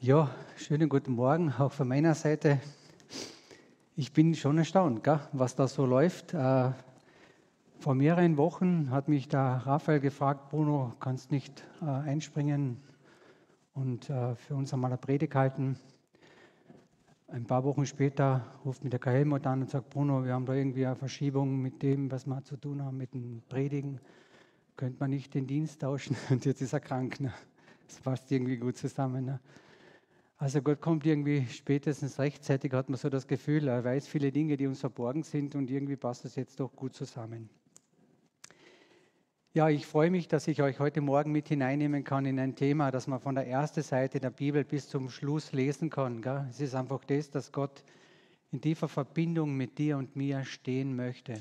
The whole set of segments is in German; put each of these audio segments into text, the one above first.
Ja, schönen guten Morgen auch von meiner Seite. Ich bin schon erstaunt, gell, was da so läuft. Äh, vor mehreren Wochen hat mich der Raphael gefragt, Bruno, kannst nicht äh, einspringen und äh, für uns einmal eine Predigt halten. Ein paar Wochen später ruft mich der Kai Helmut an und sagt, Bruno, wir haben da irgendwie eine Verschiebung mit dem, was wir zu tun haben, mit dem Predigen. Könnte man nicht den Dienst tauschen? Und jetzt ist er krank. Ne? Das passt irgendwie gut zusammen. Ne? Also Gott kommt irgendwie spätestens rechtzeitig, hat man so das Gefühl, er weiß viele Dinge, die uns verborgen sind und irgendwie passt das jetzt doch gut zusammen. Ja, ich freue mich, dass ich euch heute Morgen mit hineinnehmen kann in ein Thema, das man von der ersten Seite der Bibel bis zum Schluss lesen kann. Gell? Es ist einfach das, dass Gott in tiefer Verbindung mit dir und mir stehen möchte.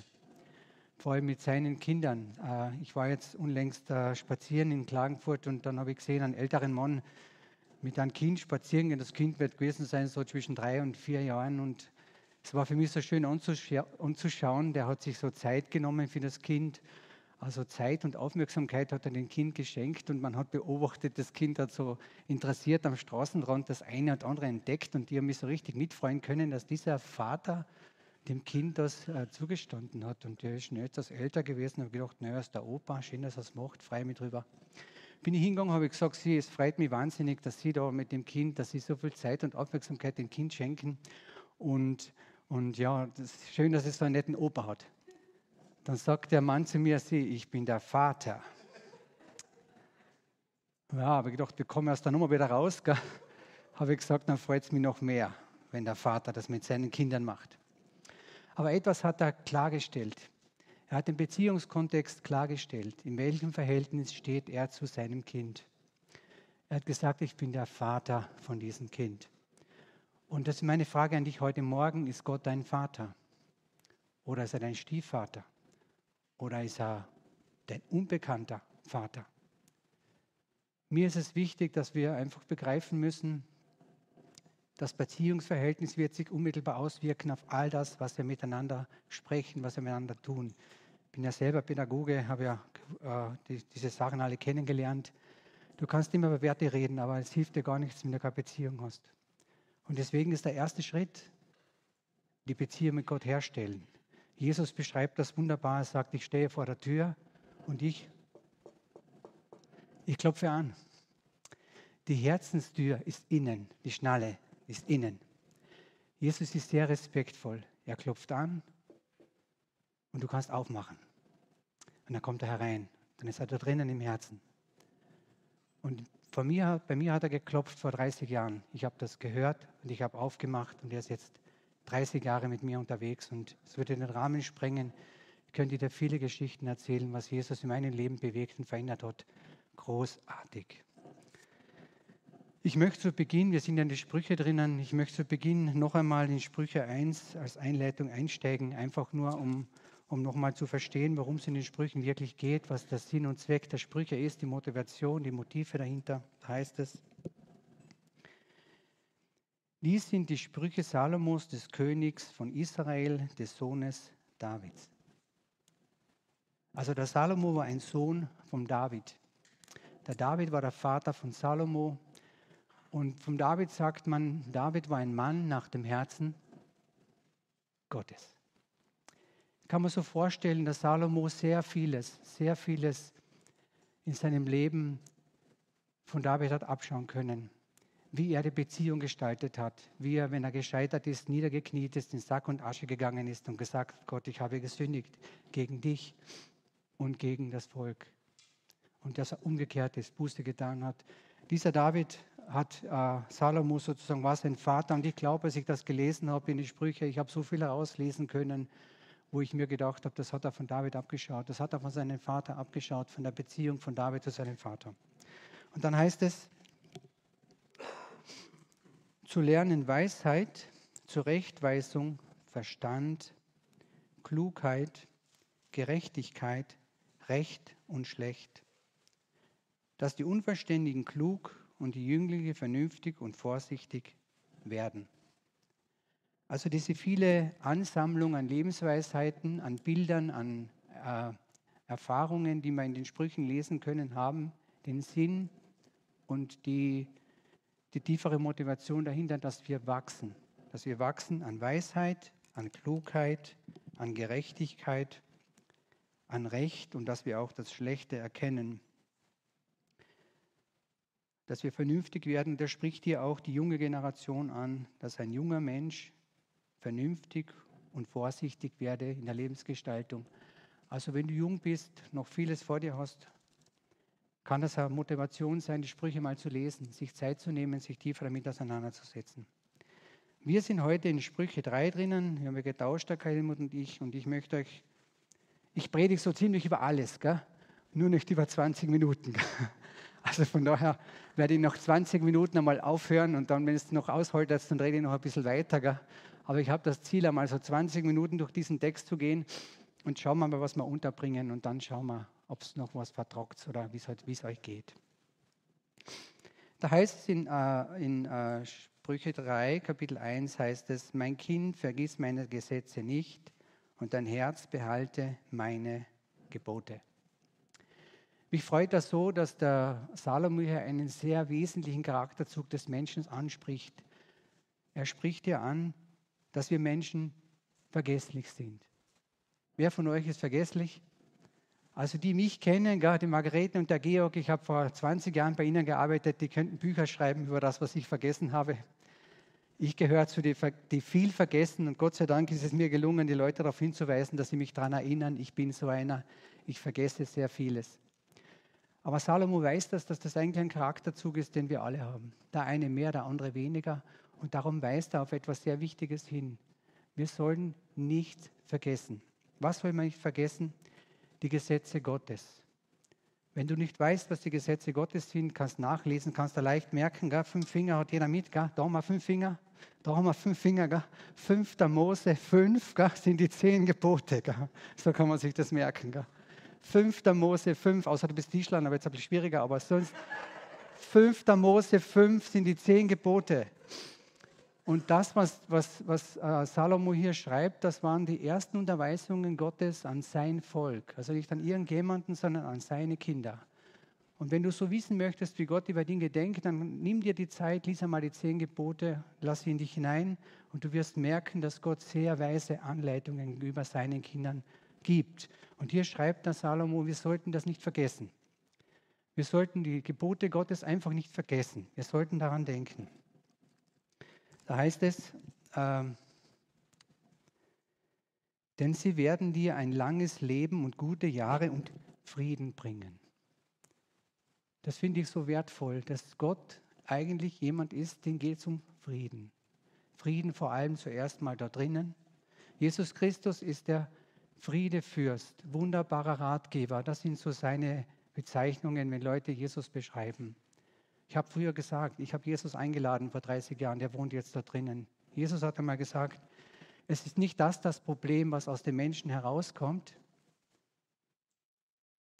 Vor allem mit seinen Kindern. Äh, ich war jetzt unlängst äh, spazieren in Klagenfurt und dann habe ich gesehen, einen älteren Mann mit einem Kind spazieren gehen. Das Kind wird gewesen sein, so zwischen drei und vier Jahren. Und es war für mich so schön anzuschauen. Der hat sich so Zeit genommen für das Kind also Zeit und Aufmerksamkeit hat er dem Kind geschenkt und man hat beobachtet, das Kind hat so interessiert am Straßenrand das eine und andere entdeckt und die haben mich so richtig mitfreuen können, dass dieser Vater dem Kind das äh, zugestanden hat. Und der ist schon etwas älter gewesen, habe gedacht, naja, ist der Opa, schön, dass er es macht, freue mich drüber. Bin ich hingegangen, habe gesagt, sie, es freut mich wahnsinnig, dass Sie da mit dem Kind, dass Sie so viel Zeit und Aufmerksamkeit dem Kind schenken. Und, und ja, das ist schön, dass es so einen netten Opa hat. Dann sagt der Mann zu mir, sieh, ich bin der Vater. Ja, habe ich gedacht, wir kommen aus der Nummer wieder raus. Gell? Habe ich gesagt, dann freut es mich noch mehr, wenn der Vater das mit seinen Kindern macht. Aber etwas hat er klargestellt. Er hat den Beziehungskontext klargestellt. In welchem Verhältnis steht er zu seinem Kind? Er hat gesagt, ich bin der Vater von diesem Kind. Und das ist meine Frage an dich heute Morgen. Ist Gott dein Vater? Oder ist er dein Stiefvater? Oder ist er dein unbekannter Vater? Mir ist es wichtig, dass wir einfach begreifen müssen, das Beziehungsverhältnis wird sich unmittelbar auswirken auf all das, was wir miteinander sprechen, was wir miteinander tun. Ich bin ja selber Pädagoge, habe ja äh, die, diese Sachen alle kennengelernt. Du kannst immer über Werte reden, aber es hilft dir gar nichts, wenn du keine Beziehung hast. Und deswegen ist der erste Schritt, die Beziehung mit Gott herstellen. Jesus beschreibt das wunderbar. Er sagt, ich stehe vor der Tür und ich, ich klopfe an. Die Herzenstür ist innen, die Schnalle ist innen. Jesus ist sehr respektvoll. Er klopft an und du kannst aufmachen. Und dann kommt er herein. Dann ist er da drinnen im Herzen. Und von mir, bei mir hat er geklopft vor 30 Jahren. Ich habe das gehört und ich habe aufgemacht und er ist jetzt 30 Jahre mit mir unterwegs und es würde den Rahmen sprengen. Ich könnte dir viele Geschichten erzählen, was Jesus in meinem Leben bewegt und verändert hat. Großartig. Ich möchte zu Beginn, wir sind ja in die Sprüche drinnen, ich möchte zu Beginn noch einmal in Sprüche 1 als Einleitung einsteigen, einfach nur um, um nochmal zu verstehen, worum es in den Sprüchen wirklich geht, was der Sinn und Zweck der Sprüche ist, die Motivation, die Motive dahinter, heißt es. Dies sind die Sprüche Salomos, des Königs von Israel, des Sohnes Davids. Also der Salomo war ein Sohn von David. Der David war der Vater von Salomo. Und vom David sagt man, David war ein Mann nach dem Herzen Gottes. Kann man so vorstellen, dass Salomo sehr vieles, sehr vieles in seinem Leben von David hat abschauen können wie er die Beziehung gestaltet hat, wie er, wenn er gescheitert ist, niedergekniet ist, in Sack und Asche gegangen ist und gesagt, Gott, ich habe gesündigt gegen dich und gegen das Volk. Und dass er umgekehrt ist, Buße getan hat. Dieser David hat äh, Salomo sozusagen war sein Vater und ich glaube, als ich das gelesen habe in die Sprüche, ich habe so viel herauslesen können, wo ich mir gedacht habe, das hat er von David abgeschaut, das hat er von seinem Vater abgeschaut, von der Beziehung von David zu seinem Vater. Und dann heißt es, zu lernen Weisheit, Zurechtweisung, Verstand, Klugheit, Gerechtigkeit, Recht und Schlecht, dass die Unverständigen klug und die Jünglinge vernünftig und vorsichtig werden. Also diese viele Ansammlung an Lebensweisheiten, an Bildern, an äh, Erfahrungen, die wir in den Sprüchen lesen können, haben den Sinn und die die tiefere Motivation dahinter, dass wir wachsen. Dass wir wachsen an Weisheit, an Klugheit, an Gerechtigkeit, an Recht und dass wir auch das Schlechte erkennen. Dass wir vernünftig werden, das spricht hier auch die junge Generation an, dass ein junger Mensch vernünftig und vorsichtig werde in der Lebensgestaltung. Also wenn du jung bist, noch vieles vor dir hast, kann das eine Motivation sein, die Sprüche mal zu lesen, sich Zeit zu nehmen, sich tiefer damit auseinanderzusetzen. Wir sind heute in Sprüche 3 drinnen, wir haben wir getauscht, der Helmut und ich, und ich möchte euch, ich predige so ziemlich über alles, gell? nur nicht über 20 Minuten. Also von daher werde ich nach 20 Minuten einmal aufhören und dann, wenn es noch aushaltet, dann rede ich noch ein bisschen weiter. Gell? Aber ich habe das Ziel, einmal so 20 Minuten durch diesen Text zu gehen und schauen wir mal, was wir unterbringen und dann schauen wir, ob es noch was vertragt oder wie es euch geht. Da heißt es in, äh, in äh, Sprüche 3, Kapitel 1, heißt es, mein Kind, vergiss meine Gesetze nicht und dein Herz behalte meine Gebote. Mich freut das so, dass der Salomo hier einen sehr wesentlichen Charakterzug des Menschen anspricht. Er spricht hier an, dass wir Menschen vergesslich sind. Wer von euch ist vergesslich? Also die mich kennen, die Margarete und der Georg, ich habe vor 20 Jahren bei Ihnen gearbeitet, die könnten Bücher schreiben über das, was ich vergessen habe. Ich gehöre zu den, die viel vergessen und Gott sei Dank ist es mir gelungen, die Leute darauf hinzuweisen, dass sie mich daran erinnern, ich bin so einer, ich vergesse sehr vieles. Aber Salomo weiß das, dass das eigentlich ein Charakterzug ist, den wir alle haben. Der eine mehr, der andere weniger. Und darum weist er auf etwas sehr Wichtiges hin. Wir sollen nichts vergessen. Was soll man nicht vergessen? die Gesetze Gottes. Wenn du nicht weißt, was die Gesetze Gottes sind, kannst nachlesen, kannst du leicht merken, gell? fünf Finger hat jeder mit, gell? da haben wir fünf Finger, da haben wir fünf Finger, gell? fünfter Mose, fünf gell? sind die zehn Gebote, gell? so kann man sich das merken. Gell? Fünfter Mose, fünf, außer du bist Tischler, aber jetzt ein bisschen schwieriger, aber sonst, fünfter Mose, fünf sind die zehn Gebote. Und das, was, was, was äh, Salomo hier schreibt, das waren die ersten Unterweisungen Gottes an sein Volk. Also nicht an irgendjemanden, sondern an seine Kinder. Und wenn du so wissen möchtest, wie Gott über Dinge denkt, dann nimm dir die Zeit, lies einmal die zehn Gebote, lass sie in dich hinein und du wirst merken, dass Gott sehr weise Anleitungen gegenüber seinen Kindern gibt. Und hier schreibt der Salomo, wir sollten das nicht vergessen. Wir sollten die Gebote Gottes einfach nicht vergessen. Wir sollten daran denken. Da heißt es, ähm, denn sie werden dir ein langes Leben und gute Jahre und Frieden bringen. Das finde ich so wertvoll, dass Gott eigentlich jemand ist, den geht es um Frieden. Frieden vor allem zuerst mal da drinnen. Jesus Christus ist der Friedefürst, wunderbarer Ratgeber. Das sind so seine Bezeichnungen, wenn Leute Jesus beschreiben. Ich habe früher gesagt, ich habe Jesus eingeladen vor 30 Jahren, der wohnt jetzt da drinnen. Jesus hat einmal gesagt, es ist nicht das das Problem, was aus dem Menschen herauskommt,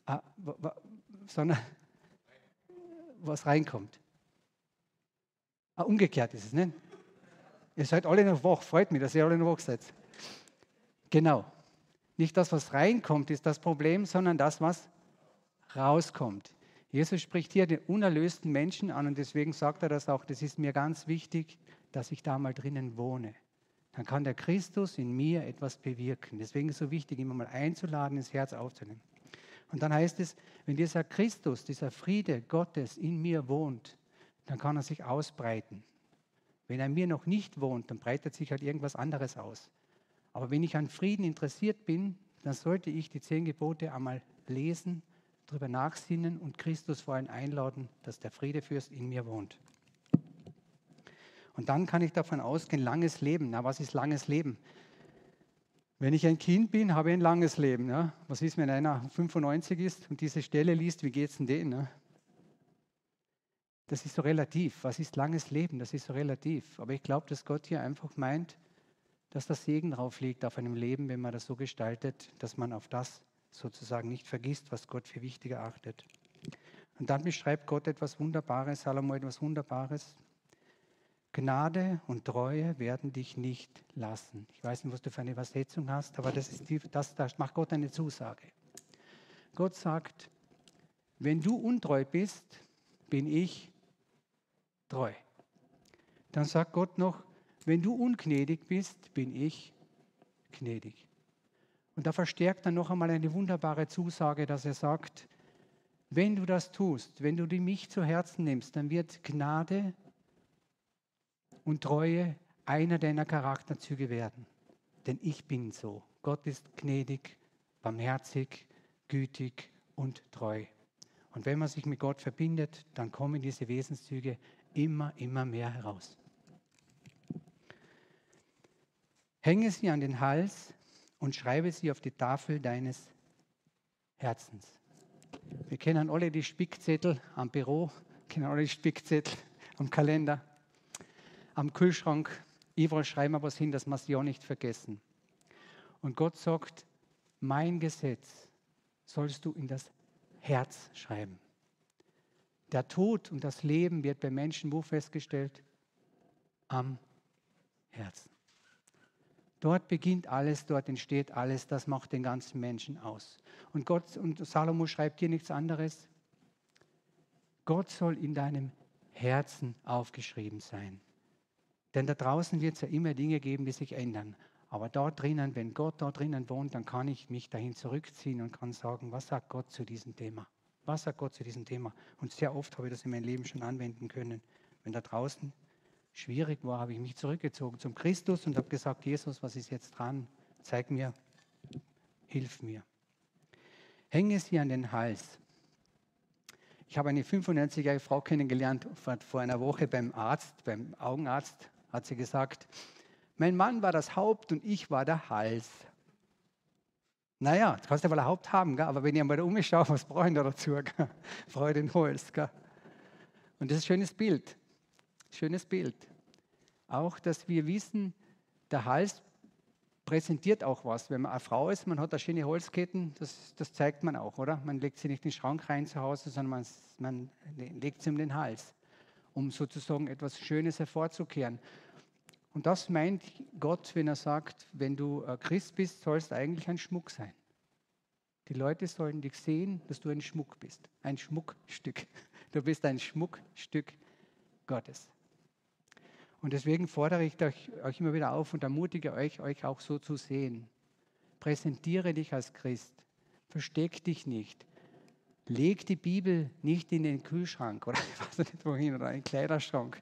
ah, sondern was reinkommt. Ah, umgekehrt ist es, ne? Ihr seid alle noch wach, freut mich, dass ihr alle noch wach seid. Genau. Nicht das, was reinkommt, ist das Problem, sondern das, was rauskommt. Jesus spricht hier den unerlösten Menschen an und deswegen sagt er das auch, das ist mir ganz wichtig, dass ich da mal drinnen wohne. Dann kann der Christus in mir etwas bewirken. Deswegen ist es so wichtig, immer mal einzuladen, ins Herz aufzunehmen. Und dann heißt es, wenn dieser Christus, dieser Friede Gottes in mir wohnt, dann kann er sich ausbreiten. Wenn er mir noch nicht wohnt, dann breitet sich halt irgendwas anderes aus. Aber wenn ich an Frieden interessiert bin, dann sollte ich die zehn Gebote einmal lesen darüber nachsinnen und Christus vor allem einladen, dass der Friedefürst in mir wohnt. Und dann kann ich davon ausgehen, langes Leben. Na, was ist langes Leben? Wenn ich ein Kind bin, habe ich ein langes Leben. Ja? Was ist, wenn einer 95 ist und diese Stelle liest, wie geht es denn denen? Ne? Das ist so relativ. Was ist langes Leben? Das ist so relativ. Aber ich glaube, dass Gott hier einfach meint, dass das Segen drauf liegt auf einem Leben, wenn man das so gestaltet, dass man auf das sozusagen nicht vergisst, was Gott für wichtig erachtet. Und dann beschreibt Gott etwas Wunderbares, Salomo etwas Wunderbares. Gnade und Treue werden dich nicht lassen. Ich weiß nicht, was du für eine Übersetzung hast, aber das, ist die, das, das macht Gott eine Zusage. Gott sagt, wenn du untreu bist, bin ich treu. dann sagt Gott noch, wenn du ungnädig bist, bin ich gnädig. Und da verstärkt er noch einmal eine wunderbare Zusage, dass er sagt, wenn du das tust, wenn du die mich zu Herzen nimmst, dann wird Gnade und Treue einer deiner Charakterzüge werden. Denn ich bin so. Gott ist gnädig, barmherzig, gütig und treu. Und wenn man sich mit Gott verbindet, dann kommen diese Wesenszüge immer, immer mehr heraus. Hänge sie an den Hals und schreibe sie auf die Tafel deines Herzens. Wir kennen alle die Spickzettel am Büro, kennen alle die Spickzettel am Kalender, am Kühlschrank. Überall schreiben wir was hin, dass wir es ja nicht vergessen. Und Gott sagt, mein Gesetz sollst du in das Herz schreiben. Der Tod und das Leben wird bei Menschen wo festgestellt? Am Herzen. Dort beginnt alles, dort entsteht alles, das macht den ganzen Menschen aus. Und Gott und Salomo schreibt hier nichts anderes. Gott soll in deinem Herzen aufgeschrieben sein. Denn da draußen wird es ja immer Dinge geben, die sich ändern. Aber dort drinnen, wenn Gott dort drinnen wohnt, dann kann ich mich dahin zurückziehen und kann sagen, was sagt Gott zu diesem Thema? Was sagt Gott zu diesem Thema? Und sehr oft habe ich das in meinem Leben schon anwenden können. Wenn da draußen schwierig war, habe ich mich zurückgezogen zum Christus und habe gesagt, Jesus, was ist jetzt dran? Zeig mir, hilf mir. Hänge sie an den Hals. Ich habe eine 95-jährige Frau kennengelernt vor, einer Woche beim Arzt, beim Augenarzt, hat sie gesagt, mein Mann war das Haupt und ich war der Hals. Naja, du kannst ja wohl ein Haupt haben, gell? aber wenn ich mal da umschaue, was brauche ich da dazu? Freude in Holz. Gell? Und das ist ein schönes Bild. Schönes Bild. Auch, dass wir wissen, der Hals präsentiert auch was. Wenn man eine Frau ist, man hat da schöne Holzketten, das, das zeigt man auch, oder? Man legt sie nicht in den Schrank rein zu Hause, sondern man, man legt sie um den Hals, um sozusagen etwas Schönes hervorzukehren. Und das meint Gott, wenn er sagt, wenn du Christ bist, sollst eigentlich ein Schmuck sein. Die Leute sollen dich sehen, dass du ein Schmuck bist, ein Schmuckstück. Du bist ein Schmuckstück Gottes. Und deswegen fordere ich euch, euch immer wieder auf und ermutige euch, euch auch so zu sehen. Präsentiere dich als Christ. Versteck dich nicht. Leg die Bibel nicht in den Kühlschrank oder ich weiß nicht wohin oder in den Kleiderschrank.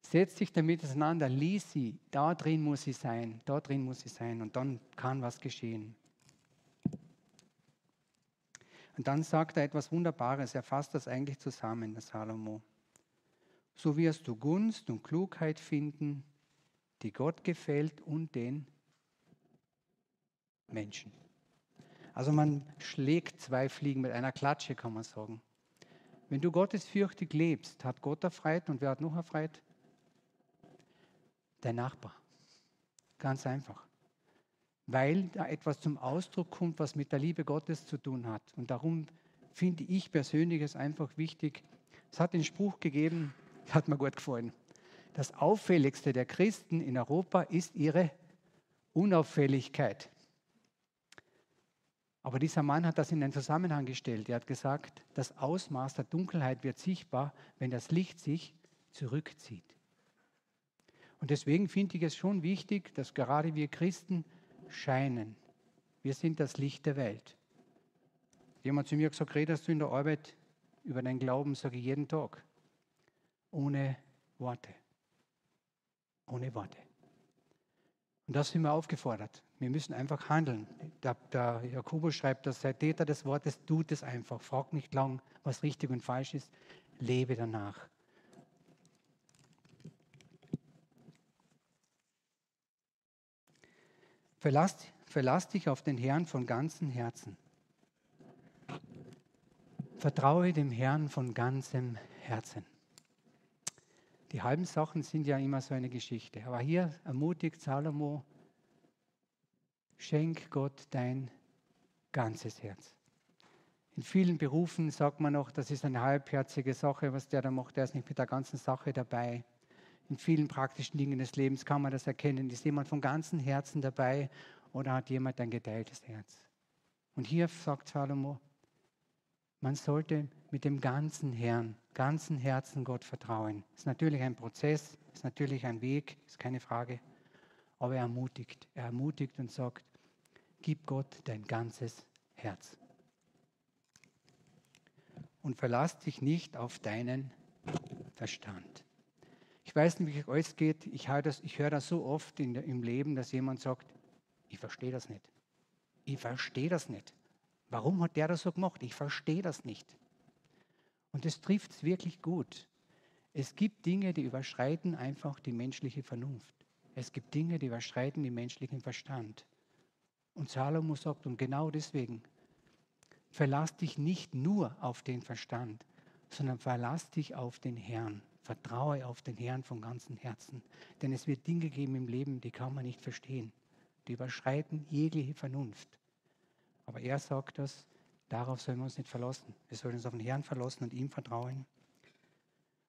Setz dich damit auseinander, lies sie. Da drin muss sie sein, da drin muss sie sein und dann kann was geschehen. Und dann sagt er etwas Wunderbares, er fasst das eigentlich zusammen, der Salomo so wirst du Gunst und Klugheit finden, die Gott gefällt und den Menschen. Also man schlägt zwei Fliegen mit einer Klatsche, kann man sagen. Wenn du gottesfürchtig lebst, hat Gott erfreut und wer hat noch erfreut? Dein Nachbar. Ganz einfach. Weil da etwas zum Ausdruck kommt, was mit der Liebe Gottes zu tun hat. Und darum finde ich persönlich es einfach wichtig. Es hat den Spruch gegeben, hat mir gut gefallen. Das Auffälligste der Christen in Europa ist ihre Unauffälligkeit. Aber dieser Mann hat das in einen Zusammenhang gestellt. Er hat gesagt, das Ausmaß der Dunkelheit wird sichtbar, wenn das Licht sich zurückzieht. Und deswegen finde ich es schon wichtig, dass gerade wir Christen scheinen. Wir sind das Licht der Welt. Jemand zu mir gesagt, redest du in der Arbeit über deinen Glauben, sage ich jeden Tag ohne Worte. Ohne Worte. Und das sind wir aufgefordert. Wir müssen einfach handeln. Der, der Jakobus schreibt, dass der Täter des Wortes tut es einfach. Frag nicht lang, was richtig und falsch ist. Lebe danach. Verlass, verlass dich auf den Herrn von ganzem Herzen. Vertraue dem Herrn von ganzem Herzen. Die halben Sachen sind ja immer so eine Geschichte. Aber hier ermutigt Salomo, schenk Gott dein ganzes Herz. In vielen Berufen sagt man noch, das ist eine halbherzige Sache, was der da macht, der ist nicht mit der ganzen Sache dabei. In vielen praktischen Dingen des Lebens kann man das erkennen. Ist jemand von ganzem Herzen dabei oder hat jemand ein geteiltes Herz? Und hier sagt Salomo, man sollte mit dem ganzen Herrn, ganzen Herzen Gott vertrauen. Ist natürlich ein Prozess, ist natürlich ein Weg, ist keine Frage. Aber er ermutigt, er ermutigt und sagt, gib Gott dein ganzes Herz. Und verlass dich nicht auf deinen Verstand. Ich weiß nicht, wie es euch geht. Ich höre das, ich höre das so oft in, im Leben, dass jemand sagt, ich verstehe das nicht. Ich verstehe das nicht. Warum hat der das so gemacht? Ich verstehe das nicht. Und es trifft es wirklich gut. Es gibt Dinge, die überschreiten einfach die menschliche Vernunft. Es gibt Dinge, die überschreiten den menschlichen Verstand. Und Salomo sagt, und genau deswegen, verlass dich nicht nur auf den Verstand, sondern verlass dich auf den Herrn. Vertraue auf den Herrn von ganzem Herzen. Denn es wird Dinge geben im Leben, die kann man nicht verstehen. Die überschreiten jegliche Vernunft. Aber er sagt das, darauf sollen wir uns nicht verlassen. Wir sollen uns auf den Herrn verlassen und ihm vertrauen.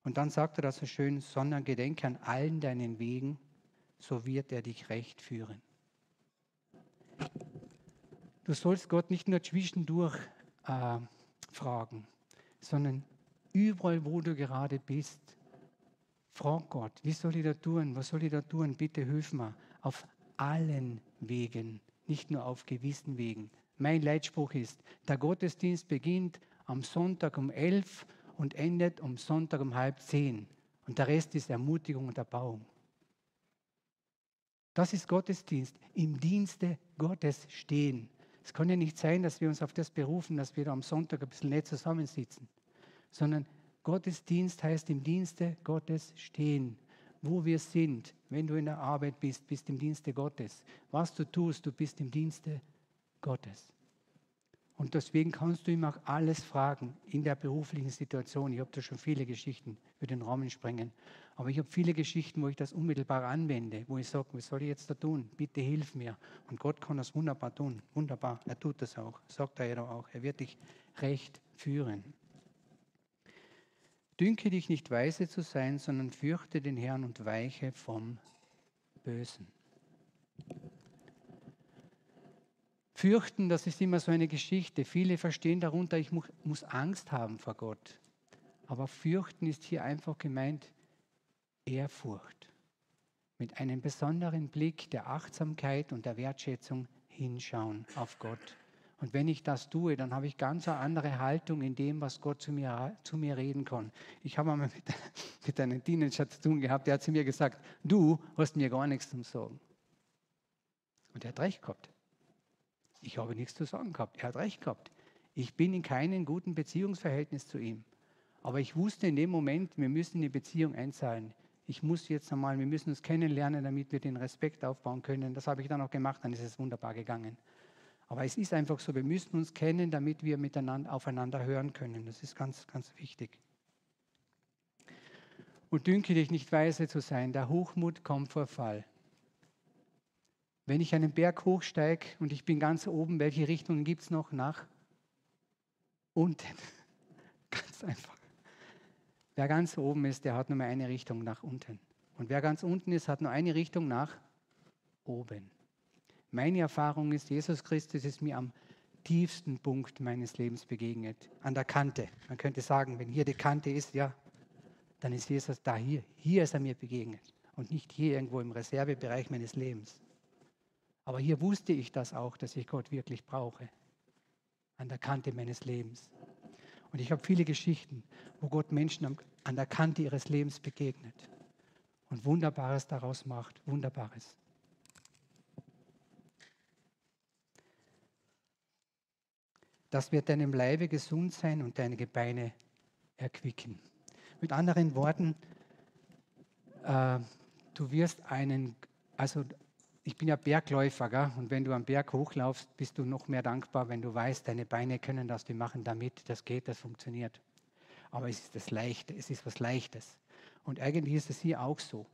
Und dann sagt er das so schön, sondern gedenke an allen deinen Wegen, so wird er dich recht führen. Du sollst Gott nicht nur zwischendurch äh, fragen, sondern überall, wo du gerade bist, frag Gott, wie soll ich da tun? Was soll ich da tun? Bitte hilf mir. Auf allen Wegen, nicht nur auf gewissen Wegen. Mein Leitspruch ist, der Gottesdienst beginnt am Sonntag um elf und endet am Sonntag um halb zehn. Und der Rest ist Ermutigung und Erbauung. Das ist Gottesdienst, im Dienste Gottes stehen. Es kann ja nicht sein, dass wir uns auf das berufen, dass wir da am Sonntag ein bisschen nett zusammensitzen, sondern Gottesdienst heißt im Dienste Gottes stehen. Wo wir sind, wenn du in der Arbeit bist, bist im Dienste Gottes. Was du tust, du bist im Dienste Gottes. Und deswegen kannst du ihm auch alles fragen in der beruflichen Situation. Ich habe da schon viele Geschichten für den Rahmen sprengen. Aber ich habe viele Geschichten, wo ich das unmittelbar anwende, wo ich sage, was soll ich jetzt da tun? Bitte hilf mir. Und Gott kann das wunderbar tun. Wunderbar. Er tut das auch. Sagt er ja auch. Er wird dich recht führen. Dünke dich nicht weise zu sein, sondern fürchte den Herrn und weiche vom Bösen. Fürchten, das ist immer so eine Geschichte. Viele verstehen darunter, ich muss Angst haben vor Gott. Aber fürchten ist hier einfach gemeint Ehrfurcht. Mit einem besonderen Blick der Achtsamkeit und der Wertschätzung hinschauen auf Gott. Und wenn ich das tue, dann habe ich ganz eine andere Haltung in dem, was Gott zu mir, zu mir reden kann. Ich habe einmal mit, mit einem Teenager zu tun gehabt, der hat zu mir gesagt, du hast mir gar nichts zu sagen. Und er hat recht gehabt. Ich habe nichts zu sagen gehabt. Er hat recht gehabt. Ich bin in keinem guten Beziehungsverhältnis zu ihm. Aber ich wusste in dem Moment, wir müssen in die Beziehung einzahlen. Ich muss jetzt einmal, wir müssen uns kennenlernen, damit wir den Respekt aufbauen können. Das habe ich dann auch gemacht, dann ist es wunderbar gegangen. Aber es ist einfach so, wir müssen uns kennen, damit wir miteinander aufeinander hören können. Das ist ganz, ganz wichtig. Und dünke dich nicht weise zu sein, der Hochmut kommt vor Fall. Wenn ich einen Berg hochsteige und ich bin ganz oben, welche Richtungen gibt es noch nach unten? Ganz einfach. Wer ganz oben ist, der hat nur mehr eine Richtung nach unten. Und wer ganz unten ist, hat nur eine Richtung nach oben. Meine Erfahrung ist, Jesus Christus ist mir am tiefsten Punkt meines Lebens begegnet, an der Kante. Man könnte sagen, wenn hier die Kante ist, ja, dann ist Jesus da hier. Hier ist er mir begegnet und nicht hier irgendwo im Reservebereich meines Lebens. Aber hier wusste ich das auch, dass ich Gott wirklich brauche. An der Kante meines Lebens. Und ich habe viele Geschichten, wo Gott Menschen an der Kante ihres Lebens begegnet und Wunderbares daraus macht. Wunderbares. Das wird deinem Leibe gesund sein und deine Gebeine erquicken. Mit anderen Worten, äh, du wirst einen, also ich bin ja Bergläufer, gell? und wenn du am Berg hochlaufst, bist du noch mehr dankbar, wenn du weißt, deine Beine können das, die machen damit, das geht, das funktioniert. Aber es ist das Leichte, es ist was Leichtes. Und eigentlich ist es hier auch so.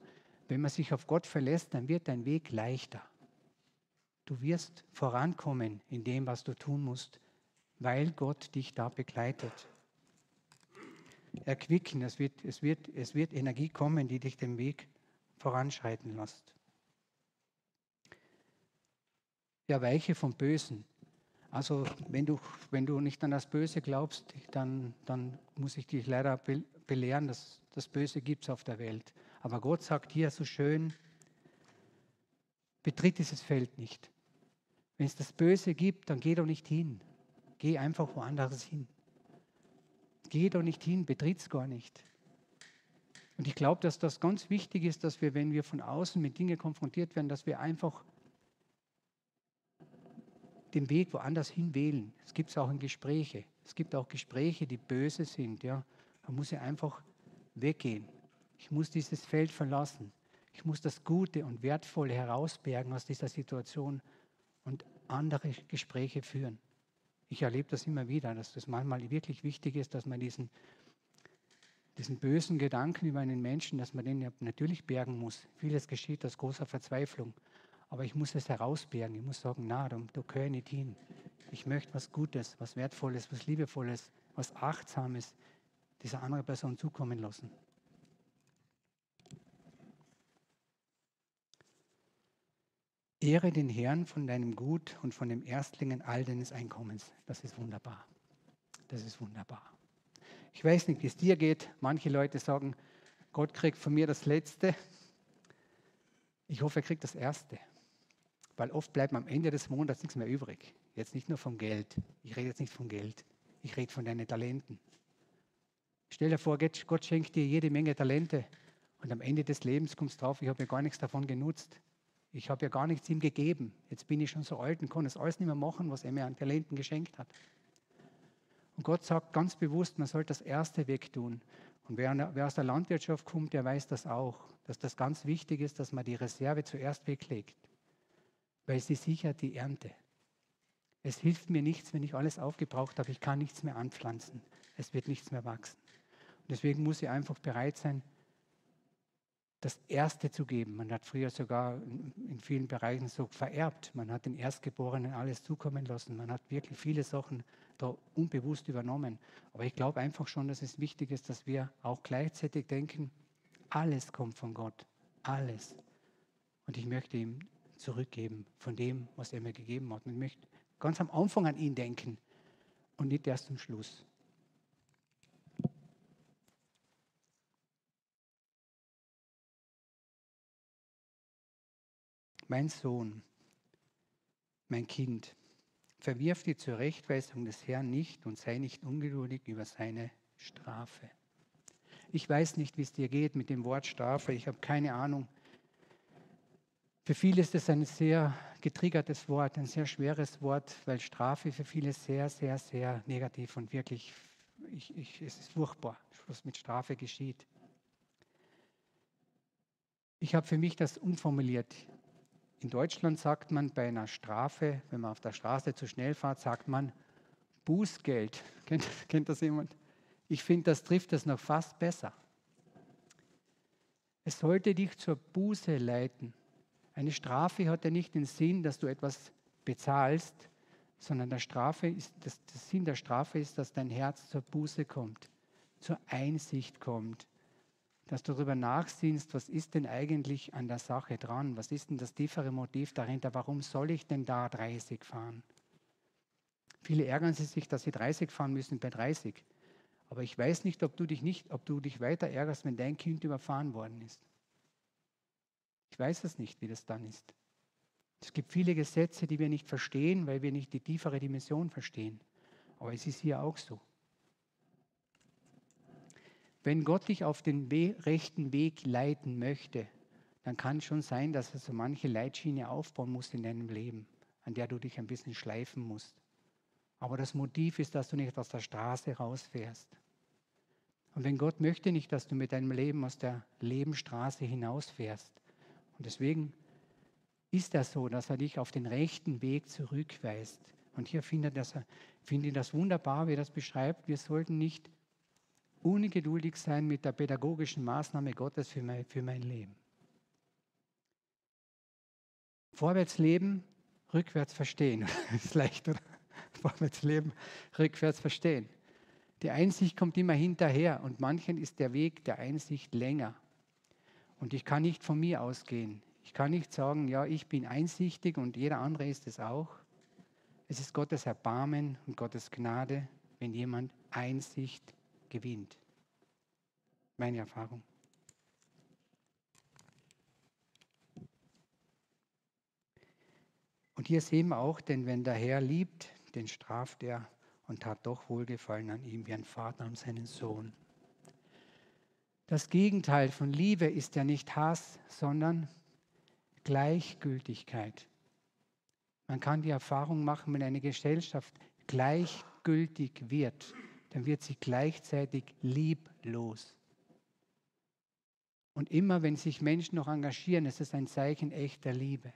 Wenn man sich auf Gott verlässt, dann wird dein Weg leichter. Du wirst vorankommen in dem, was du tun musst, weil Gott dich da begleitet. Erquicken, es wird, es wird, es wird Energie kommen, die dich den Weg voranschreiten lässt. Ja, weiche vom Bösen. Also wenn du, wenn du nicht an das Böse glaubst, dann, dann muss ich dich leider belehren, dass das Böse gibt es auf der Welt. Aber Gott sagt hier so schön, betritt dieses Feld nicht. Wenn es das Böse gibt, dann geh doch nicht hin. Geh einfach woanders hin. Geh doch nicht hin, betritt es gar nicht. Und ich glaube, dass das ganz wichtig ist, dass wir, wenn wir von außen mit Dingen konfrontiert werden, dass wir einfach den Weg woanders hin wählen. Es gibt es auch in Gespräche. Es gibt auch Gespräche, die böse sind. Ja. Man muss ja einfach weggehen. Ich muss dieses Feld verlassen. Ich muss das Gute und Wertvolle herausbergen aus dieser Situation und andere Gespräche führen. Ich erlebe das immer wieder, dass das manchmal wirklich wichtig ist, dass man diesen diesen bösen Gedanken über einen Menschen, dass man den natürlich bergen muss. Vieles geschieht aus großer Verzweiflung. Aber ich muss es herausbergen. Ich muss sagen, na, da, da gehöre ich nicht hin. Ich möchte was Gutes, was Wertvolles, was Liebevolles, was Achtsames dieser anderen Person zukommen lassen. Ehre den Herrn von deinem Gut und von dem Erstlingen all deines Einkommens. Das ist wunderbar. Das ist wunderbar. Ich weiß nicht, wie es dir geht. Manche Leute sagen, Gott kriegt von mir das Letzte. Ich hoffe, er kriegt das Erste. Weil oft bleibt am Ende des Monats nichts mehr übrig. Jetzt nicht nur vom Geld. Ich rede jetzt nicht vom Geld. Ich rede von deinen Talenten. Stell dir vor, Gott schenkt dir jede Menge Talente und am Ende des Lebens kommst du drauf, ich habe ja gar nichts davon genutzt. Ich habe ja gar nichts ihm gegeben. Jetzt bin ich schon so alt und kann es alles nicht mehr machen, was er mir an Talenten geschenkt hat. Und Gott sagt ganz bewusst, man soll das Erste wegtun. Und wer, wer aus der Landwirtschaft kommt, der weiß das auch, dass das ganz wichtig ist, dass man die Reserve zuerst weglegt, weil sie sichert die Ernte. Es hilft mir nichts, wenn ich alles aufgebraucht habe. Ich kann nichts mehr anpflanzen. Es wird nichts mehr wachsen. Und deswegen muss ich einfach bereit sein, das Erste zu geben. Man hat früher sogar in vielen Bereichen so vererbt. Man hat den Erstgeborenen alles zukommen lassen. Man hat wirklich viele Sachen da unbewusst übernommen. Aber ich glaube einfach schon, dass es wichtig ist, dass wir auch gleichzeitig denken, alles kommt von Gott. Alles. Und ich möchte ihm zurückgeben von dem, was er mir gegeben hat. Und ich möchte ganz am Anfang an ihn denken und nicht erst zum Schluss. Mein Sohn, mein Kind, Verwirf die Zurechtweisung des Herrn nicht und sei nicht ungeduldig über seine Strafe. Ich weiß nicht, wie es dir geht mit dem Wort Strafe. Ich habe keine Ahnung. Für viele ist es ein sehr getriggertes Wort, ein sehr schweres Wort, weil Strafe für viele sehr, sehr, sehr negativ und wirklich, ich, ich, es ist furchtbar, was mit Strafe geschieht. Ich habe für mich das umformuliert. In Deutschland sagt man bei einer Strafe, wenn man auf der Straße zu schnell fährt, sagt man Bußgeld. Kennt, kennt das jemand? Ich finde, das trifft das noch fast besser. Es sollte dich zur Buße leiten. Eine Strafe hat ja nicht den Sinn, dass du etwas bezahlst, sondern der Strafe ist, das, der Sinn der Strafe ist, dass dein Herz zur Buße kommt, zur Einsicht kommt, dass du darüber nachsinnst, was ist denn eigentlich an der Sache dran? Was ist denn das tiefere Motiv dahinter? Warum soll ich denn da 30 fahren? Viele ärgern sich, dass sie 30 fahren müssen bei 30. Aber ich weiß nicht, ob du dich nicht, ob du dich weiter ärgerst, wenn dein Kind überfahren worden ist. Ich weiß es nicht, wie das dann ist. Es gibt viele Gesetze, die wir nicht verstehen, weil wir nicht die tiefere Dimension verstehen. Aber es ist hier auch so. Wenn Gott dich auf den we rechten Weg leiten möchte, dann kann es schon sein, dass er so manche Leitschiene aufbauen muss in deinem Leben, an der du dich ein bisschen schleifen musst. Aber das Motiv ist, dass du nicht aus der Straße rausfährst. Und wenn Gott möchte nicht, dass du mit deinem Leben aus der Lebensstraße hinausfährst. Und deswegen ist das so, dass er dich auf den rechten Weg zurückweist. Und hier finde ich das wunderbar, wie er das beschreibt. Wir sollten nicht ungeduldig sein mit der pädagogischen Maßnahme Gottes für mein, für mein Leben. Vorwärts leben, rückwärts verstehen. Ist leicht, oder? Vorwärts leben, rückwärts verstehen. Die Einsicht kommt immer hinterher und manchen ist der Weg der Einsicht länger. Und ich kann nicht von mir ausgehen. Ich kann nicht sagen, ja, ich bin einsichtig und jeder andere ist es auch. Es ist Gottes Erbarmen und Gottes Gnade, wenn jemand Einsicht gewinnt. Meine Erfahrung. Und hier sehen wir auch, denn wenn der Herr liebt, den straft er und hat doch Wohlgefallen an ihm wie ein Vater an seinen Sohn. Das Gegenteil von Liebe ist ja nicht Hass, sondern Gleichgültigkeit. Man kann die Erfahrung machen, wenn eine Gesellschaft gleichgültig wird, dann wird sie gleichzeitig lieblos. Und immer wenn sich Menschen noch engagieren, ist es ein Zeichen echter Liebe.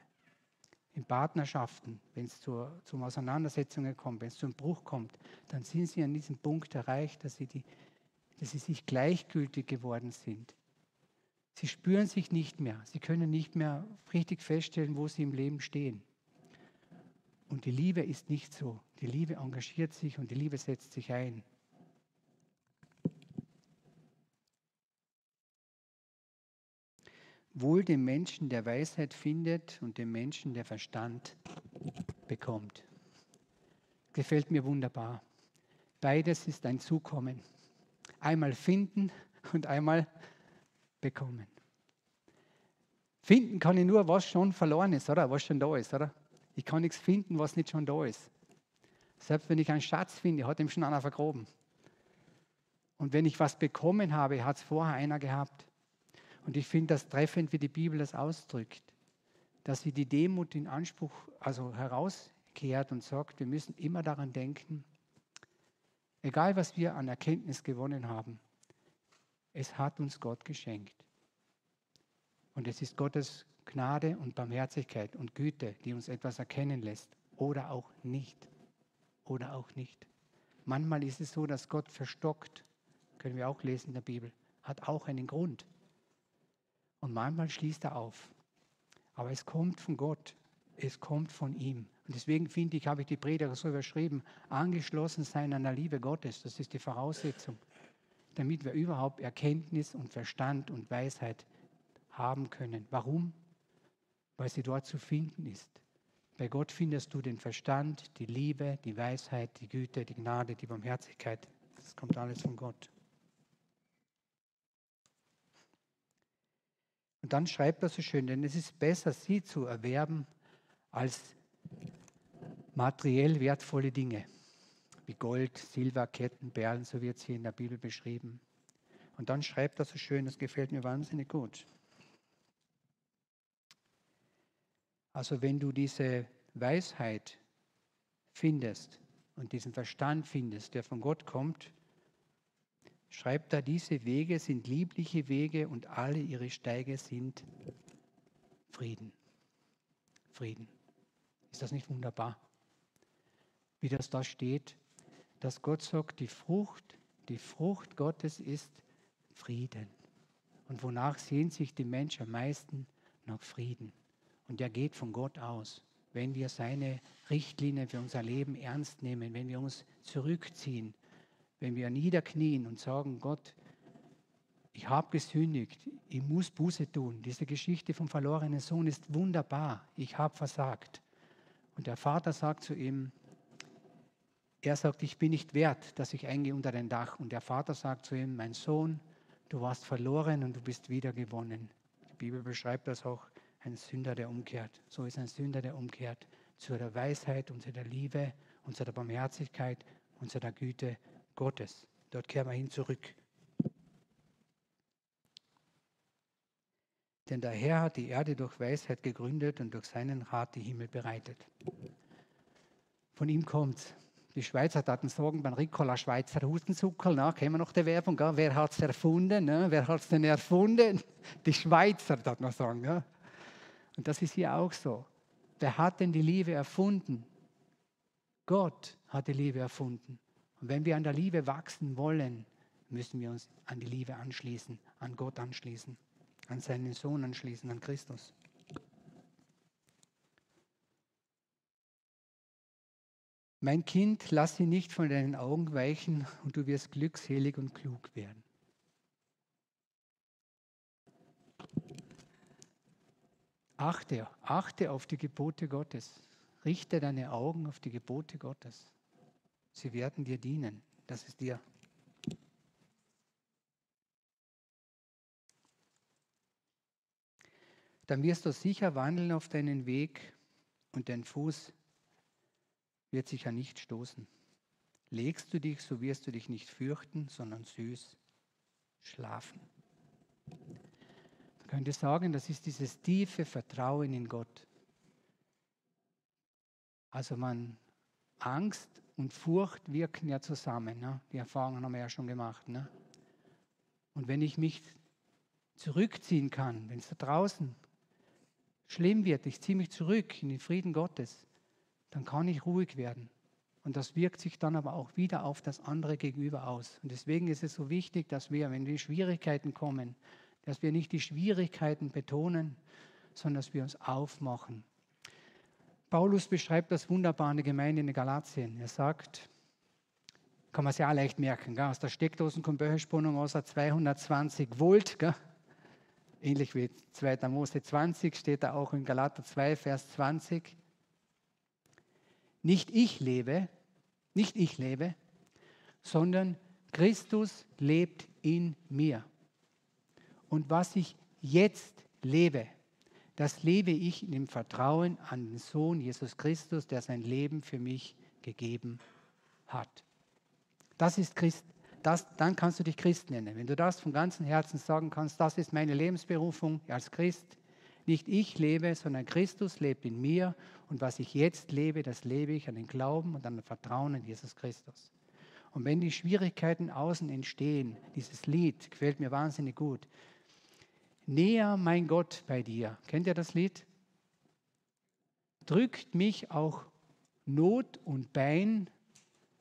In Partnerschaften, wenn es zu Auseinandersetzungen kommt, wenn es zum Bruch kommt, dann sind sie an diesem Punkt erreicht, dass sie, die, dass sie sich gleichgültig geworden sind. Sie spüren sich nicht mehr. Sie können nicht mehr richtig feststellen, wo sie im Leben stehen. Und die Liebe ist nicht so. Die Liebe engagiert sich und die Liebe setzt sich ein. Wohl dem Menschen, der Weisheit findet und dem Menschen, der Verstand bekommt. Gefällt mir wunderbar. Beides ist ein Zukommen. Einmal finden und einmal bekommen. Finden kann ich nur, was schon verloren ist, oder? Was schon da ist, oder? Ich kann nichts finden, was nicht schon da ist. Selbst wenn ich einen Schatz finde, hat ihm schon einer vergraben. Und wenn ich was bekommen habe, hat es vorher einer gehabt. Und ich finde das treffend, wie die Bibel das ausdrückt, dass sie die Demut in Anspruch, also herauskehrt und sagt, wir müssen immer daran denken, egal was wir an Erkenntnis gewonnen haben, es hat uns Gott geschenkt. Und es ist Gottes Gnade und Barmherzigkeit und Güte, die uns etwas erkennen lässt oder auch nicht. Oder auch nicht. Manchmal ist es so, dass Gott verstockt, können wir auch lesen in der Bibel, hat auch einen Grund. Und manchmal schließt er auf. Aber es kommt von Gott, es kommt von ihm. Und deswegen finde ich, habe ich die Prediger so überschrieben, angeschlossen sein an der Liebe Gottes. Das ist die Voraussetzung, damit wir überhaupt Erkenntnis und Verstand und Weisheit haben können. Warum? weil sie dort zu finden ist. Bei Gott findest du den Verstand, die Liebe, die Weisheit, die Güte, die Gnade, die Barmherzigkeit. Das kommt alles von Gott. Und dann schreibt er so schön, denn es ist besser, sie zu erwerben, als materiell wertvolle Dinge, wie Gold, Silber, Ketten, Perlen, so wird es hier in der Bibel beschrieben. Und dann schreibt er so schön, das gefällt mir wahnsinnig gut. Also wenn du diese Weisheit findest und diesen Verstand findest, der von Gott kommt, schreibt er, diese Wege sind liebliche Wege und alle ihre Steige sind Frieden. Frieden. Ist das nicht wunderbar? Wie das da steht, dass Gott sagt, die Frucht, die Frucht Gottes ist Frieden. Und wonach sehen sich die Menschen am meisten? Nach Frieden. Und der geht von Gott aus. Wenn wir seine Richtlinien für unser Leben ernst nehmen, wenn wir uns zurückziehen, wenn wir niederknien und sagen, Gott, ich habe gesündigt, ich muss Buße tun. Diese Geschichte vom verlorenen Sohn ist wunderbar. Ich habe versagt. Und der Vater sagt zu ihm, er sagt, ich bin nicht wert, dass ich eingehe unter dein Dach. Und der Vater sagt zu ihm, mein Sohn, du warst verloren und du bist wieder gewonnen. Die Bibel beschreibt das auch ein Sünder, der umkehrt. So ist ein Sünder, der umkehrt zu der Weisheit und zu der Liebe und zu der Barmherzigkeit und zu der Güte Gottes. Dort kehren wir hin zurück. Denn der Herr hat die Erde durch Weisheit gegründet und durch seinen Rat die Himmel bereitet. Von ihm kommt die Schweizer hatten sagen, beim Ricola Schweizer Hustenzucker, na, kennen wir noch die Werbung, gell? wer hat es erfunden? Ne? Wer hat es denn erfunden? Die Schweizer, darf man sagen. Ja? Und das ist hier auch so. Wer hat denn die Liebe erfunden? Gott hat die Liebe erfunden. Und wenn wir an der Liebe wachsen wollen, müssen wir uns an die Liebe anschließen, an Gott anschließen, an seinen Sohn anschließen, an Christus. Mein Kind, lass sie nicht von deinen Augen weichen und du wirst glückselig und klug werden. Achte, achte auf die Gebote Gottes. Richte deine Augen auf die Gebote Gottes. Sie werden dir dienen. Das ist dir. Dann wirst du sicher wandeln auf deinen Weg und dein Fuß wird sicher nicht stoßen. Legst du dich, so wirst du dich nicht fürchten, sondern süß schlafen. Man könnte sagen, das ist dieses tiefe Vertrauen in Gott. Also man, Angst und Furcht wirken ja zusammen. Ne? Die Erfahrungen haben wir ja schon gemacht. Ne? Und wenn ich mich zurückziehen kann, wenn es da draußen schlimm wird, ich ziehe mich zurück in den Frieden Gottes, dann kann ich ruhig werden. Und das wirkt sich dann aber auch wieder auf das andere gegenüber aus. Und deswegen ist es so wichtig, dass wir, wenn die Schwierigkeiten kommen, dass wir nicht die Schwierigkeiten betonen, sondern dass wir uns aufmachen. Paulus beschreibt das wunderbar in der Gemeinde in Galatien. Er sagt, kann man sich auch leicht merken, gell? aus der Steckdosen kommt Böcherspannung aus 220 Volt. Gell? Ähnlich wie 2. Mose 20 steht da auch in Galater 2, Vers 20. Nicht ich lebe, nicht ich lebe, sondern Christus lebt in mir. Und was ich jetzt lebe, das lebe ich in dem Vertrauen an den Sohn Jesus Christus, der sein Leben für mich gegeben hat. Das ist Christ. Das, dann kannst du dich Christ nennen. Wenn du das von ganzem Herzen sagen kannst, das ist meine Lebensberufung als Christ, nicht ich lebe, sondern Christus lebt in mir. Und was ich jetzt lebe, das lebe ich an den Glauben und an den Vertrauen in Jesus Christus. Und wenn die Schwierigkeiten außen entstehen, dieses Lied gefällt mir wahnsinnig gut. Näher, mein Gott, bei dir. Kennt ihr das Lied? Drückt mich auch Not und Bein,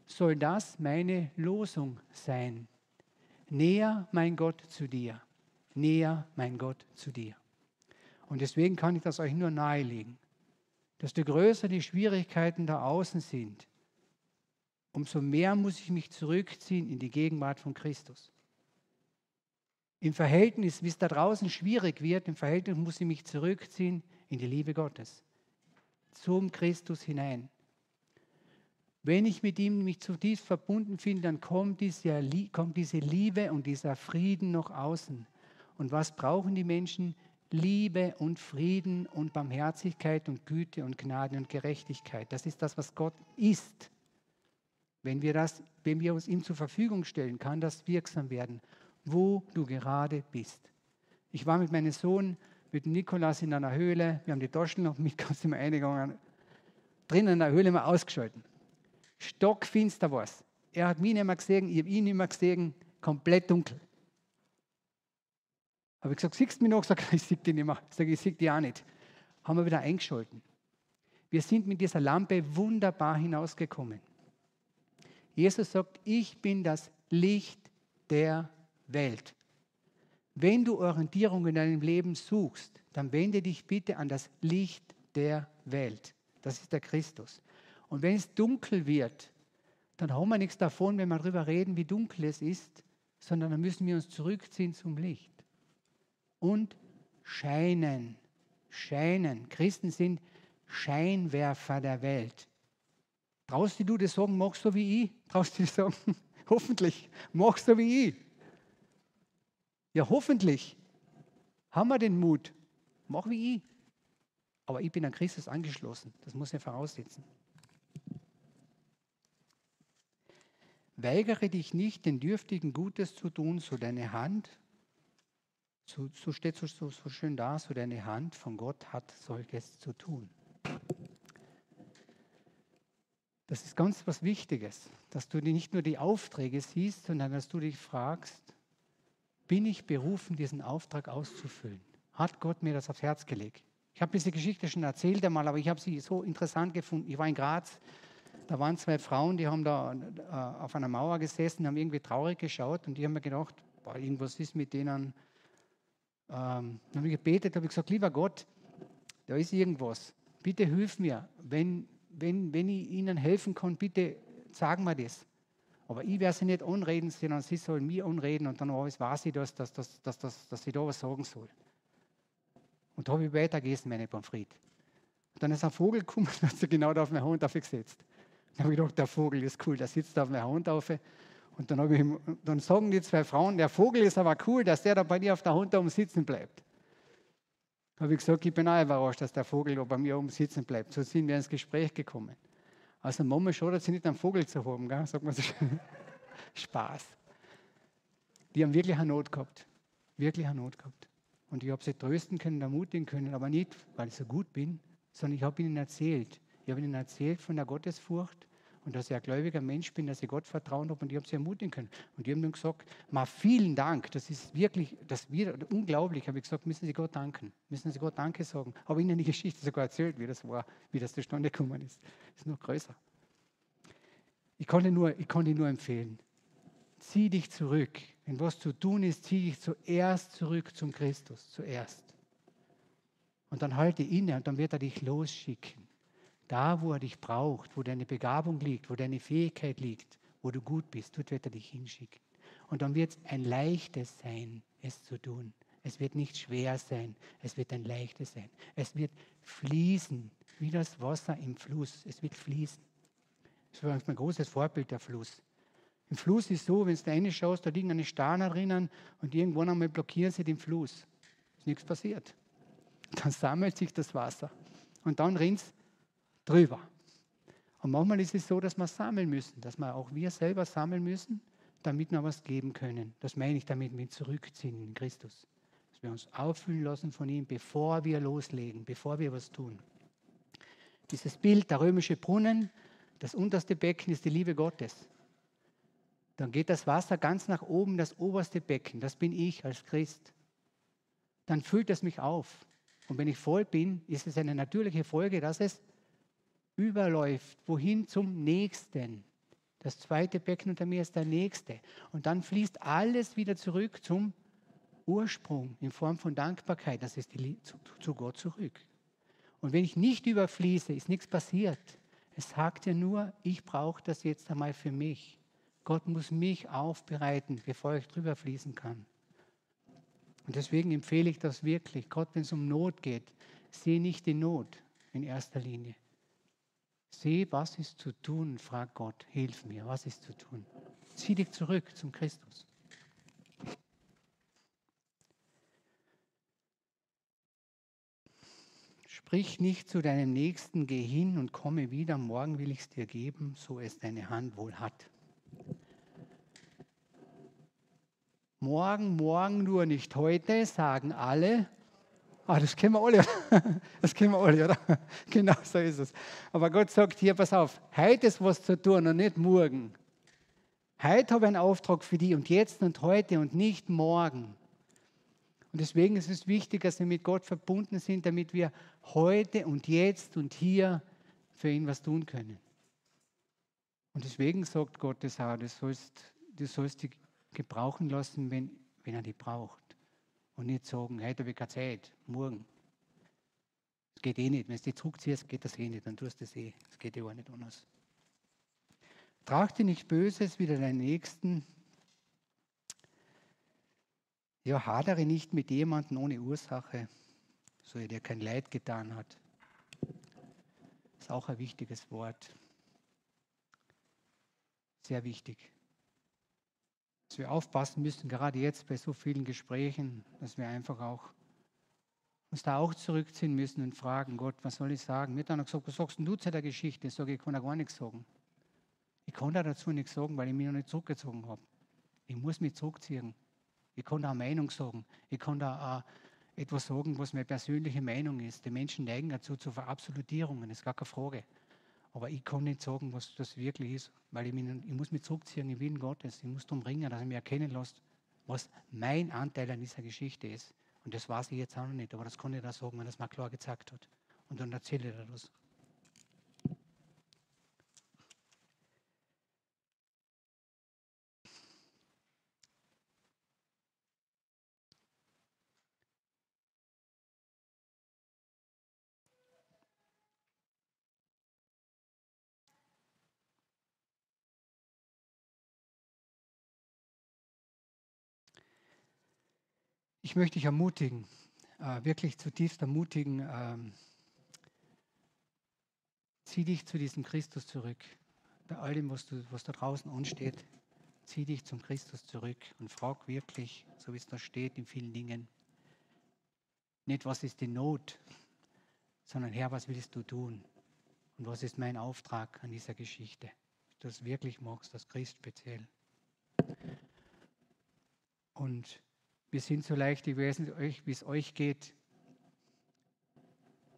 soll das meine Losung sein. Näher, mein Gott, zu dir. Näher, mein Gott, zu dir. Und deswegen kann ich das euch nur nahelegen. Desto größer die Schwierigkeiten da außen sind, umso mehr muss ich mich zurückziehen in die Gegenwart von Christus. Im Verhältnis, wie es da draußen schwierig wird, im Verhältnis muss ich mich zurückziehen in die Liebe Gottes, zum Christus hinein. Wenn ich mit ihm mich zutiefst verbunden finde, dann kommt diese, kommt diese Liebe und dieser Frieden nach außen. Und was brauchen die Menschen? Liebe und Frieden und Barmherzigkeit und Güte und Gnade und Gerechtigkeit. Das ist das, was Gott ist. Wenn wir, das, wenn wir uns ihm zur Verfügung stellen, kann das wirksam werden, wo du gerade bist. Ich war mit meinem Sohn, mit Nikolas in einer Höhle. Wir haben die Taschen noch mit, du mir einigen, drinnen in der Höhle mal ausgeschalten. Stockfinster war es. Er hat mich nicht mehr gesehen, ich habe ihn nicht mehr gesehen, komplett dunkel. Habe ich gesagt, siehst du mich noch? Sag, ich sehe dich nicht mehr. Sag, ich sehe dich auch nicht. Haben wir wieder eingeschalten. Wir sind mit dieser Lampe wunderbar hinausgekommen. Jesus sagt, ich bin das Licht der Welt. Wenn du Orientierung in deinem Leben suchst, dann wende dich bitte an das Licht der Welt. Das ist der Christus. Und wenn es dunkel wird, dann haben wir nichts davon, wenn wir darüber reden, wie dunkel es ist, sondern dann müssen wir uns zurückziehen zum Licht und scheinen. Scheinen. Christen sind Scheinwerfer der Welt. Traust du das sagen, mach so wie ich? Traust du das sagen? hoffentlich, mach so wie ich. Ja, hoffentlich haben wir den Mut. Mach wie ich. Aber ich bin an Christus angeschlossen. Das muss er voraussetzen. Weigere dich nicht, den Dürftigen Gutes zu tun, so deine Hand so, so steht so, so, so schön da, so deine Hand von Gott hat solches zu tun. Das ist ganz was Wichtiges, dass du nicht nur die Aufträge siehst, sondern dass du dich fragst, bin ich berufen, diesen Auftrag auszufüllen? Hat Gott mir das aufs Herz gelegt? Ich habe diese Geschichte schon erzählt einmal, aber ich habe sie so interessant gefunden. Ich war in Graz, da waren zwei Frauen, die haben da äh, auf einer Mauer gesessen, haben irgendwie traurig geschaut und die haben mir gedacht, boah, irgendwas ist mit denen ähm, dann habe ich gebetet, habe ich gesagt, lieber Gott, da ist irgendwas. Bitte hilf mir. Wenn, wenn, wenn ich Ihnen helfen kann, bitte sagen wir das. Aber ich werde sie nicht anreden, sondern sie sollen mir anreden und dann weiß ich, dass, dass, dass, dass, dass, dass ich da was sagen soll. Und da habe ich weitergegessen, meine Pommes dann ist ein Vogel gekommen und hat sich genau da auf meine Hand aufgesetzt. Dann habe ich gedacht, der Vogel ist cool, der sitzt da auf meiner Hand auf. Und dann, ich, dann sagen die zwei Frauen, der Vogel ist aber cool, dass der da bei dir auf der Hand da oben sitzen bleibt. Habe ich gesagt, ich bin auch überrascht, dass der Vogel da bei mir oben sitzen bleibt. So sind wir ins Gespräch gekommen. Also Mama schaut sie nicht einen Vogel zu haben, gell? sagt man so. Spaß. Die haben wirklich eine Not gehabt. Wirklich eine Not gehabt. Und ich habe sie trösten können, ermutigen können, aber nicht, weil ich so gut bin, sondern ich habe ihnen erzählt. Ich habe ihnen erzählt von der Gottesfurcht und dass ich ein gläubiger Mensch bin, dass ich Gott vertrauen habe und ich habe sie ermutigen können. Und die haben dann gesagt, mal vielen Dank, das ist wirklich, das wieder unglaublich, habe ich gesagt, müssen Sie Gott danken, müssen Sie Gott Danke sagen. Habe ihnen die Geschichte sogar erzählt, wie das war, wie das zustande gekommen ist. Das ist noch größer. Ich konnte nur, ich konnte nur empfehlen, zieh dich zurück. Wenn was zu tun ist, zieh dich zuerst zurück zum Christus, zuerst. Und dann halte inne und dann wird er dich losschicken. Da, wo er dich braucht, wo deine Begabung liegt, wo deine Fähigkeit liegt, wo du gut bist, dort wird er dich hinschicken. Und dann wird es ein leichtes sein, es zu tun. Es wird nicht schwer sein, es wird ein leichtes sein. Es wird fließen, wie das Wasser im Fluss. Es wird fließen. Das war ein großes Vorbild, der Fluss. Im Fluss ist so, wenn du da reinschaust, da liegen eine Steine drinnen und irgendwann einmal blockieren sie den Fluss. Ist nichts passiert. Dann sammelt sich das Wasser und dann rinnt es drüber. Und manchmal ist es so, dass wir sammeln müssen, dass wir auch wir selber sammeln müssen, damit wir was geben können. Das meine ich damit mit zurückziehen in Christus. Dass wir uns auffüllen lassen von ihm, bevor wir loslegen, bevor wir was tun. Dieses Bild, der römische Brunnen, das unterste Becken ist die Liebe Gottes. Dann geht das Wasser ganz nach oben, das oberste Becken, das bin ich als Christ. Dann füllt es mich auf. Und wenn ich voll bin, ist es eine natürliche Folge, dass es überläuft, wohin zum nächsten. Das zweite Becken unter mir ist der nächste. Und dann fließt alles wieder zurück zum Ursprung in Form von Dankbarkeit. Das ist die, zu, zu Gott zurück. Und wenn ich nicht überfließe, ist nichts passiert. Es sagt ja nur, ich brauche das jetzt einmal für mich. Gott muss mich aufbereiten, bevor ich drüber fließen kann. Und deswegen empfehle ich das wirklich. Gott, wenn es um Not geht, sehe nicht die Not in erster Linie. Sieh, was ist zu tun, frag Gott, hilf mir, was ist zu tun. Zieh dich zurück zum Christus. Sprich nicht zu deinem Nächsten, geh hin und komme wieder, morgen will ich es dir geben, so es deine Hand wohl hat. Morgen, morgen nur nicht heute, sagen alle, Ah, das kennen wir alle. Das kennen wir alle, oder? Genau so ist es. Aber Gott sagt hier, pass auf, heute ist was zu tun und nicht morgen. Heute habe ich einen Auftrag für dich und jetzt und heute und nicht morgen. Und deswegen ist es wichtig, dass wir mit Gott verbunden sind, damit wir heute und jetzt und hier für ihn was tun können. Und deswegen sagt Gott das auch, du sollst, du sollst dich gebrauchen lassen, wenn, wenn er dich braucht. Und nicht sagen, heute habe ich keine Zeit, morgen. Das geht eh nicht. Wenn du dich zurückziehst, geht das eh nicht. Dann tust du es eh. Das geht eh auch nicht anders. Trachte nicht Böses wieder deinen Nächsten. Ja, hadere nicht mit jemandem ohne Ursache, so er dir kein Leid getan hat. Das ist auch ein wichtiges Wort. Sehr wichtig dass wir aufpassen müssen, gerade jetzt bei so vielen Gesprächen, dass wir einfach auch uns da auch zurückziehen müssen und fragen, Gott, was soll ich sagen? Mir hat einer gesagt, was sagst du zu der Geschichte? Ich sage, ich kann da gar nichts sagen. Ich kann da dazu nichts sagen, weil ich mich noch nicht zurückgezogen habe. Ich muss mich zurückziehen. Ich kann da eine Meinung sagen. Ich kann da etwas sagen, was meine persönliche Meinung ist. Die Menschen neigen dazu zu Verabsolutierungen, ist gar keine Frage. Aber ich kann nicht sagen, was das wirklich ist, weil ich, mich, ich muss mich zurückziehen im Willen Gottes. Ich muss darum ringen, dass er mir erkennen lässt, was mein Anteil an dieser Geschichte ist. Und das weiß ich jetzt auch noch nicht, aber das kann ich da sagen, wenn es mal klar gezeigt hat. Und dann erzähle ich dir das. Ich möchte dich ermutigen, äh, wirklich zutiefst ermutigen, ähm, Zieh dich zu diesem Christus zurück. Bei all dem, was, du, was da draußen ansteht, zieh dich zum Christus zurück und frag wirklich, so wie es da steht in vielen Dingen, nicht, was ist die Not, sondern Herr, was willst du tun? Und was ist mein Auftrag an dieser Geschichte? Dass du das wirklich magst, das Christ speziell. Und wir sind so leicht, ich weiß nicht, wie es euch geht.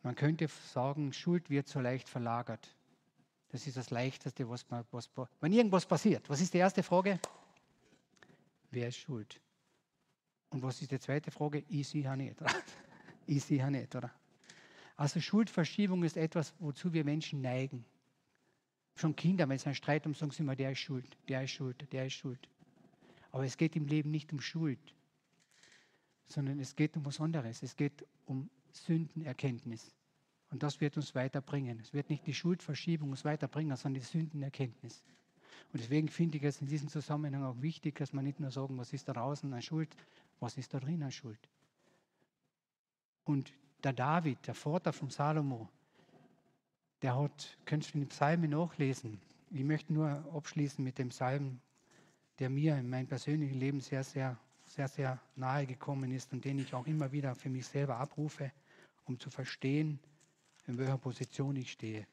Man könnte sagen, Schuld wird so leicht verlagert. Das ist das Leichteste, was man, was, wenn irgendwas passiert. Was ist die erste Frage? Wer ist schuld? Und was ist die zweite Frage? Ich sehe nicht. ich sehe nicht, oder? Also Schuldverschiebung ist etwas, wozu wir Menschen neigen. Schon Kinder, wenn es einen Streit um sagen sie immer, der ist schuld, der ist schuld, der ist schuld. Aber es geht im Leben nicht um Schuld, sondern es geht um was anderes. Es geht um Sündenerkenntnis. Und das wird uns weiterbringen. Es wird nicht die Schuldverschiebung uns weiterbringen, sondern die Sündenerkenntnis. Und deswegen finde ich es in diesem Zusammenhang auch wichtig, dass man nicht nur sagen, was ist da draußen an Schuld, was ist da drin an Schuld. Und der David, der Vater von Salomo, der hat, könntest du in den Psalmen nachlesen. Ich möchte nur abschließen mit dem Psalm, der mir in meinem persönlichen Leben sehr, sehr, sehr, sehr nahe gekommen ist und den ich auch immer wieder für mich selber abrufe, um zu verstehen, in welcher Position ich stehe.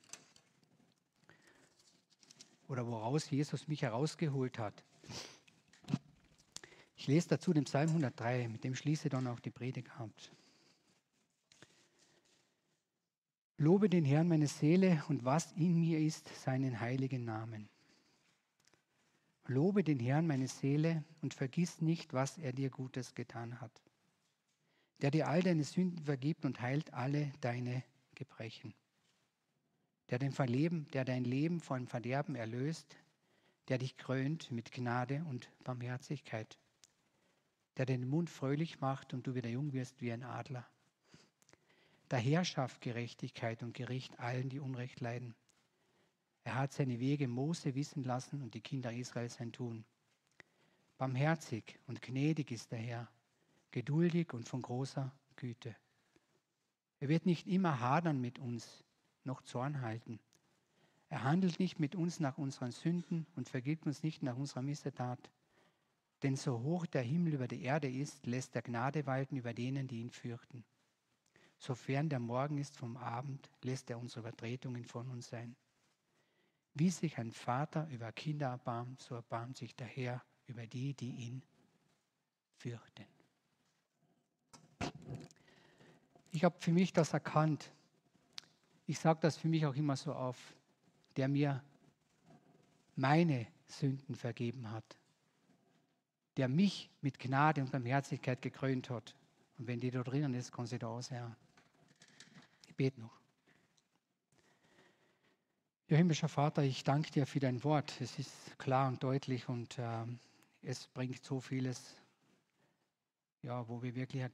Oder woraus Jesus mich herausgeholt hat. Ich lese dazu den Psalm 103, mit dem schließe dann auch die Predigt ab. Lobe den Herrn meine Seele und was in mir ist, seinen heiligen Namen. Lobe den Herrn meine Seele und vergiss nicht, was er dir Gutes getan hat. Der dir all deine Sünden vergibt und heilt alle deine Gebrechen. Der, den Verleben, der dein Leben von Verderben erlöst, der dich krönt mit Gnade und Barmherzigkeit. Der den Mund fröhlich macht und du wieder jung wirst wie ein Adler der Herr schafft Gerechtigkeit und Gericht allen, die Unrecht leiden. Er hat seine Wege Mose wissen lassen und die Kinder Israels sein Tun. Barmherzig und gnädig ist der Herr, geduldig und von großer Güte. Er wird nicht immer hadern mit uns, noch Zorn halten. Er handelt nicht mit uns nach unseren Sünden und vergibt uns nicht nach unserer Missetat. Denn so hoch der Himmel über die Erde ist, lässt er Gnade walten über denen, die ihn fürchten. Sofern der Morgen ist vom Abend, lässt er unsere Übertretungen von uns sein. Wie sich ein Vater über Kinder erbarmt, so erbarmt sich der Herr über die, die ihn fürchten. Ich habe für mich das erkannt. Ich sage das für mich auch immer so auf, der mir meine Sünden vergeben hat, der mich mit Gnade und Barmherzigkeit gekrönt hat. Und wenn die da drinnen ist, kann sie da aushören bete noch. Ja, himmlischer Vater, ich danke dir für dein Wort. Es ist klar und deutlich und äh, es bringt so vieles, ja, wo wir wirklich erkennen,